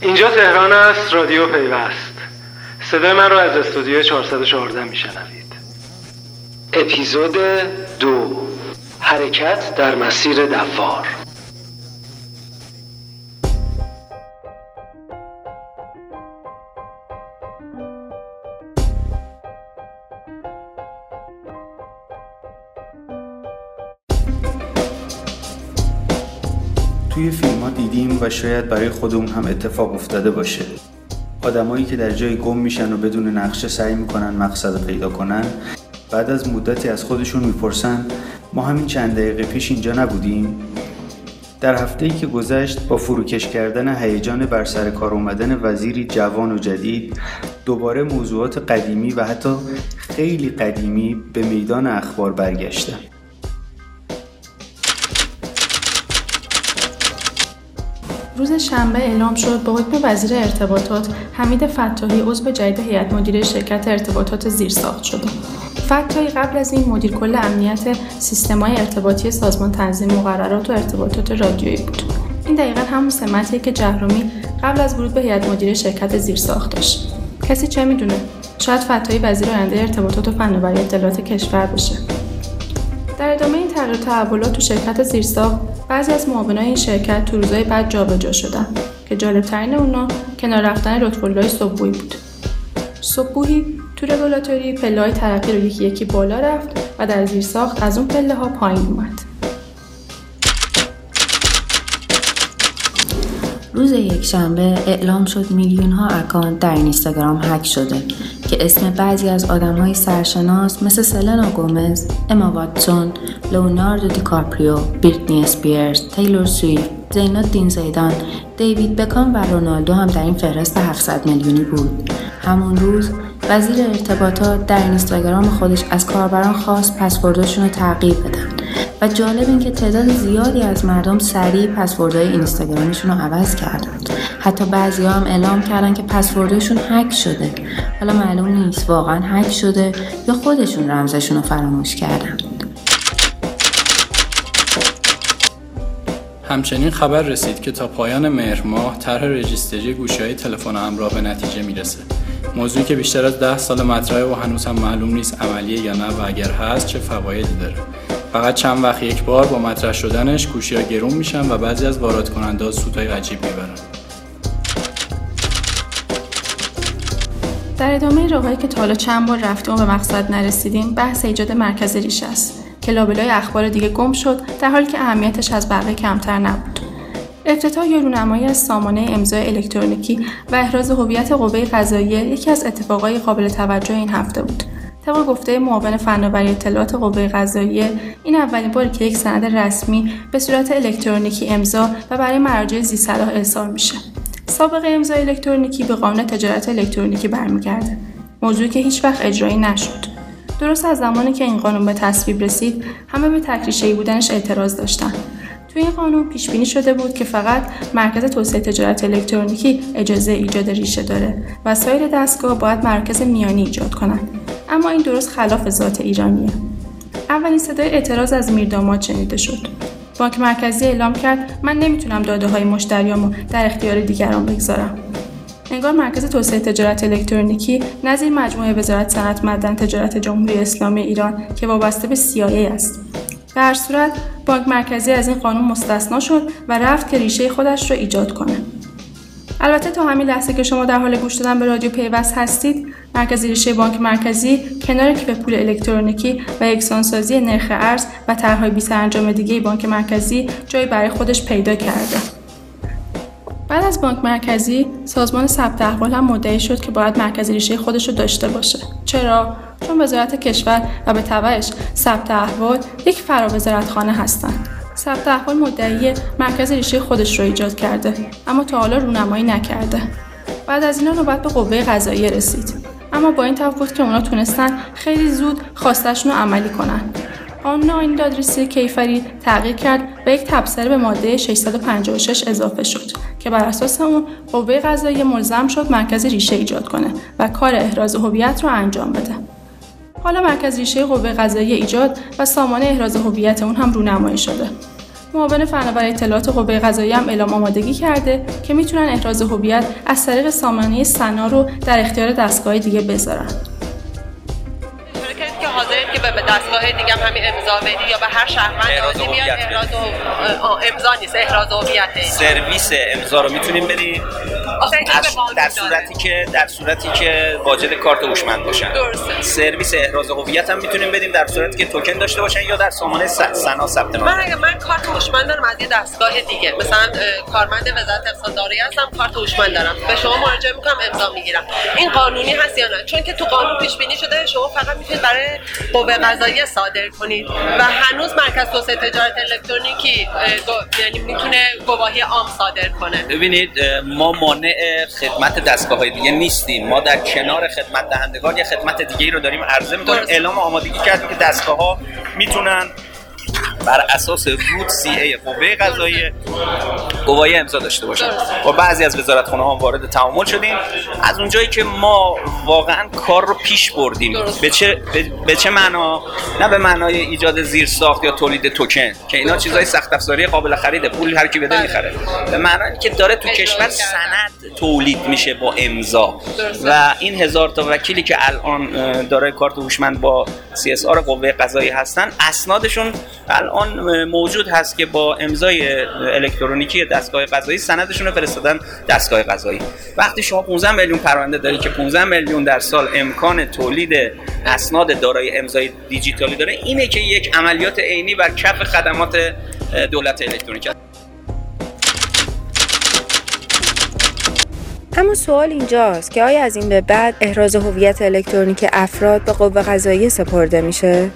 اینجا تهران است رادیو پیوست. صدای من رو از استودیو 414 میشنوید. اپیزود دو. حرکت در مسیر دوار. توی فیلم ها دیدیم و شاید برای خودمون هم اتفاق افتاده باشه. آدمایی که در جای گم میشن و بدون نقشه سعی می‌کنن مقصد پیدا کنن بعد از مدتی از خودشون می‌پرسن ما همین چند دقیقه پیش اینجا نبودیم؟ در هفته ای که گذشت با فروکش کردن هیجان بر سر کار اومدن وزیری جوان و جدید دوباره موضوعات قدیمی و حتی خیلی قدیمی به میدان اخبار برگشتن. روز شنبه اعلام شد با حکم وزیر ارتباطات حمید فتاحی عضو جدید هیئت مدیره شرکت ارتباطات زیرساخت شده. فتاحی قبل از این مدیر کل امنیت سیستم‌های ارتباطی سازمان تنظیم مقررات و ارتباطات رادیویی بود. این دقیقا همون سمتیه که جهرومی قبل از ورود به هیئت مدیره شرکت زیرساخت داشت. کسی چه می‌دونه؟ شاید فتاحی وزیر آینده ارتباطات و فناوری اطلاعات کشور بشه. در ادامه این تغییر تحولات تو شرکت زیرساخت بعضی از معاونای این شرکت تو روزهای بعد جابجا شدن که جالبترین اونا کنار رفتن لطفالله صبحویی بود. صبحویی تو رگولاتوری پله های ترقی رو یکی یکی بالا رفت و در زیرساخت از اون پله ها پایین اومد. روز یک شنبه اعلام شد میلیون ها اکانت در اینستاگرام هک شده. که اسم بعضی از آدم های سرشناس مثل سلنا گومز، اما واتسون، لئوناردو دیکاپریو، بریتنی اسپیرز، تیلور سویفت، زینا دین زیدان، دیوید بکام و رونالدو هم در این فهرست 700 میلیونی بود. همون روز وزیر ارتباطات در اینستاگرام خودش از کاربران خواست پسوردشون رو تغییر بدن و جالب این که تعداد زیادی از مردم سریع پسوردهای اینستاگرامشون رو عوض کردن حتی بعضی هم اعلام کردن که پسوردشون هک شده. حالا معلوم نیست واقعا هک شده یا خودشون رمزشون رو فراموش کردن. همچنین خبر رسید که تا پایان مهر ماه طرح رجیستری گوشی های تلفن همراه به نتیجه می‌رسه. موضوعی که بیشتر از ده سال مطرحه و هنوز هم معلوم نیست عملیه یا نه و اگر هست چه فوایدی داره. فقط چند وقت یک بار با مطرح شدنش گوشی ها گرون میشن و بعضی از وارد کننده ها سودهای عجیب می‌برن. در ادامه راههایی که تا حالا چند بار رفتیم و به مقصد نرسیدیم بحث ایجاد مرکز ریشه است که لابلای اخبار دیگه گم شد در حالی که اهمیتش از بقیه کمتر نبود. افتتاح یا رونمایی از سامانه امضای الکترونیکی و احراز هویت قوه قضاییه یکی از اتفاقای قابل توجه این هفته بود. طبق گفته معاون فناوری اطلاعات قوه قضاییه این اولین باری که یک سند رسمی به صورت الکترونیکی امضا و برای مراجع زیصلاح ارسال میشه. سابقه امضای الکترونیکی به قانون تجارت الکترونیکی برمیگرده. موضوعی که هیچ وقت اجرایی نشد. درست از زمانی که این قانون به تصویب رسید همه به تکریشهای بودنش اعتراض داشتند. توی این قانون پیش بینی شده بود که فقط مرکز توسعه تجارت الکترونیکی اجازه ایجاد ریشه داره و سایر دستگاه باید مرکز میانی ایجاد کنند. اما این درست خلاف ذات ایرانیه. اولین صدای اعتراض از میرداماد شنیده شد. بانک مرکزی اعلام کرد من نمی‌تونم داده های مشتریامو در اختیار دیگران بگذارم. انگار مرکز توسعه تجارت الکترونیکی نظیر مجموعه وزارت صنعت معدن تجارت جمهوری اسلامی ایران که وابسته به CIA است. در هر صورت بانک مرکزی از این قانون مستثنا شد و رفت که ریشه خودش را ایجاد کنه. البته تا همین لحظه که شما در حال گوش دادن به رادیو پیوست هستید مرکز ریشه بانک مرکزی کنار کیف پول الکترونیکی و یکسانسازی نرخ ارز و طرحهای بی‌سرانجام دیگه بانک مرکزی جایی برای خودش پیدا کرده. بعد از بانک مرکزی سازمان ثبت احوال هم مدعی شد که باید مرکز ریشه خودش رو داشته باشه. چرا؟ چون وزارت کشور و به تبعش ثبت احوال یک فراوزارتخانه هستند. ثبت احوال مدعی مرکز ریشه خودش رو ایجاد کرده. اما تا حالا رونمایی نکرده. بعد از اینا نوبت به قوه قضاییه رسید. اما با این تفاوت که اونا تونستن خیلی زود خواستشون رو عملی کنن. قانون آین دادرسی کیفری تغییر کرد و یک تبصره به ماده 656 اضافه شد که بر اساس اون قوه قضاییه ملزم شد مرکز ریشه ایجاد کنه و کار احراز هویت رو انجام بده. حالا مرکز ریشه قوه قضاییه ایجاد و سامانه احراز هویت اون هم رونمایی شده. معاون فناور اطلاعات قوه قضاییه هم اعلام آمادگی کرده که می‌تونن احراز هویت از طریق سامانه سنا رو در اختیار دستگاه دیگه بذارن. حاضرین که به دستگاه دیگه هم همین امضا بدی یا به هر شهروند عادی بیاد احراز امضا نیست احراز هویت سرویس امضا رو می‌تونیم بدیم؟ در صورتی که در صورتی که واجد کارت هوشمند باشن. درسته. سرویس احراز هویت هم می‌تونیم بدیم در صورتی که توکن داشته باشن یا در سامانه سنا ثبت نام من من کارت هوشمند دارم از یه دستگاه دیگه. مثلا کارمند وزارت اقتصاد داری هستم کارت هوشمند دارم. به شما مراجعه می‌کنم امضا می‌گیرم. این قانونی هست یا نه؟ چون که تو قانون پیش بینی شده شما فقط می‌تونید برای قوه قضاییه صادر کنید. و هنوز مرکز توسعه تجارت الکترونیکی یعنی می‌تونه گواهی عام صادر کنه. ببینید ما مانع خدمت دستگاه دیگه نیستیم. ما در کنار خدمت دهندگان یه خدمت دیگه رو داریم عرضه می‌کنیم. اعلام آمادگی کردیم که دستگاه ها می‌تونن بر اساس رود سی ای قوه قضاییه گواهی امضا داشته باشن و بعضی از وزارتخانه ها وارد تعامل شدیم. از اونجایی که ما واقعا کار رو پیش بردیم. به چه به چه معنا؟ نه به معنای ایجاد زیر ساخت یا تولید توکن که اینا چیزای سخت افزاری قابل خریده. پول هر کی بده بله. می‌خره. به معنای که داره تو کشور سند تولید میشه با امضا. و این هزار تا وکیلی که الان داره کارت هوشمند با سی اس آر قوه قضایی هستن اسنادشون الان موجود هست که با امضای الکترونیکی دستگاه قضایی سندشون رو فرستادن دستگاه قضایی وقتی شما 15 میلیون پرونده داری که 15 میلیون در سال امکان تولید اسناد دارای امضای دیجیتالی داره اینه که یک عملیات عینی بر کف خدمات دولت الکترونیک اما سوال اینجاست که آیا از این به بعد احراز هویت الکترونیک افراد به قوه قضاییه سپرده میشه؟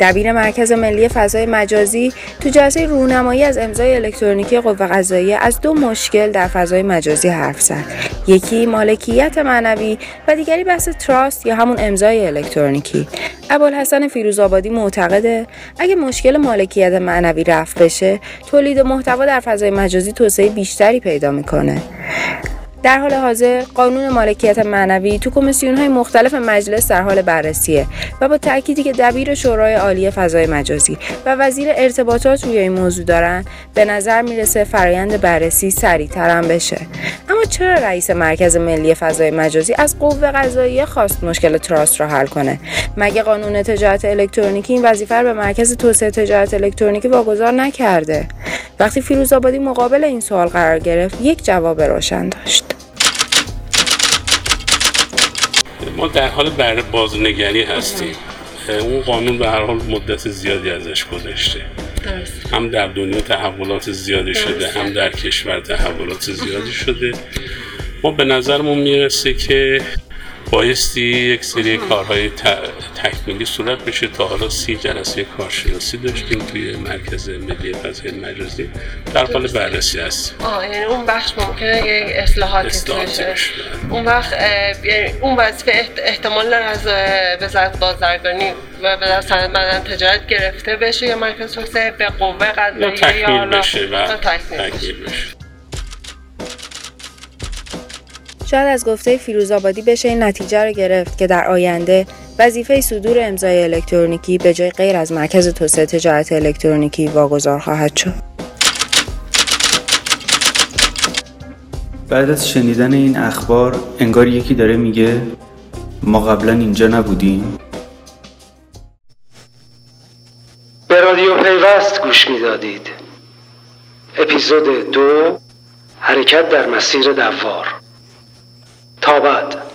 دبیر مرکز ملی فضای مجازی تو جلسه رونمایی از امضای الکترونیکی قوه قضاییه از دو مشکل در فضای مجازی حرف زد. یکی مالکیت معنوی و دیگری بحث تراست یا همون امضای الکترونیکی. ابوالحسن فیروزآبادی معتقده اگه مشکل مالکیت معنوی رفع بشه تولید محتوا در فضای مجازی توسعه بیشتری پیدا می‌کنه. در حال حاضر قانون مالکیت معنوی تو کمیسیون های مختلف مجلس در حال بررسیه و با تأکیدی که دبیر شورای عالی فضای مجازی و وزیر ارتباطات روی این موضوع دارن به نظر می‌رسه فرایند بررسی سریعتر هم بشه. اما چرا رئیس مرکز ملی فضای مجازی از قوه قضاییه خواست مشکل تراست را حل کنه؟ مگه قانون تجارت الکترونیکی این وظیفه به مرکز توسعه تجارت الکترونیکی واگذار نکرده؟ وقتی فیروز آبادی مقابل این سوال قرار گرفت یک جواب روشن داشت. ما در حال بر بازنگری هستیم. اون قانون به هر حال مدت زیادی ازش گذشته. هم در دنیا تحولات زیادی شده هم در کشور تحولات زیادی شده. ما به نظرمون می‌رسه که بایستی یک سری کارهای تکمیلی صورت بشه تا حالا سی جلسه کارشناسی داشتیم توی مرکز ملی فضای مجازی. در حال بررسی هست آه یعنی اون بخش ممکنه یک اصلاحاتی بشه اون وقت یعنی اون وظیفه احتمال داره از وزارت بازرگانی و وزارت صنعت معدن تجارت گرفته بشه یا مرکز توسعه به قوه قضاییه یا تکمیل بشه و تکمیل بشه. شاید از گفته فیروزآبادی بشه این نتیجه رو گرفت که در آینده وظیفه صدور امضای الکترونیکی به جای غیر از مرکز توسعه تجارت الکترونیکی واگذار خواهد شد. بعد از شنیدن این اخبار انگار یکی داره میگه ما قبلا اینجا نبودیم. به رادیو پیوست گوش می‌دادید. اپیزود دو حرکت در مسیر دوار. تا بعد.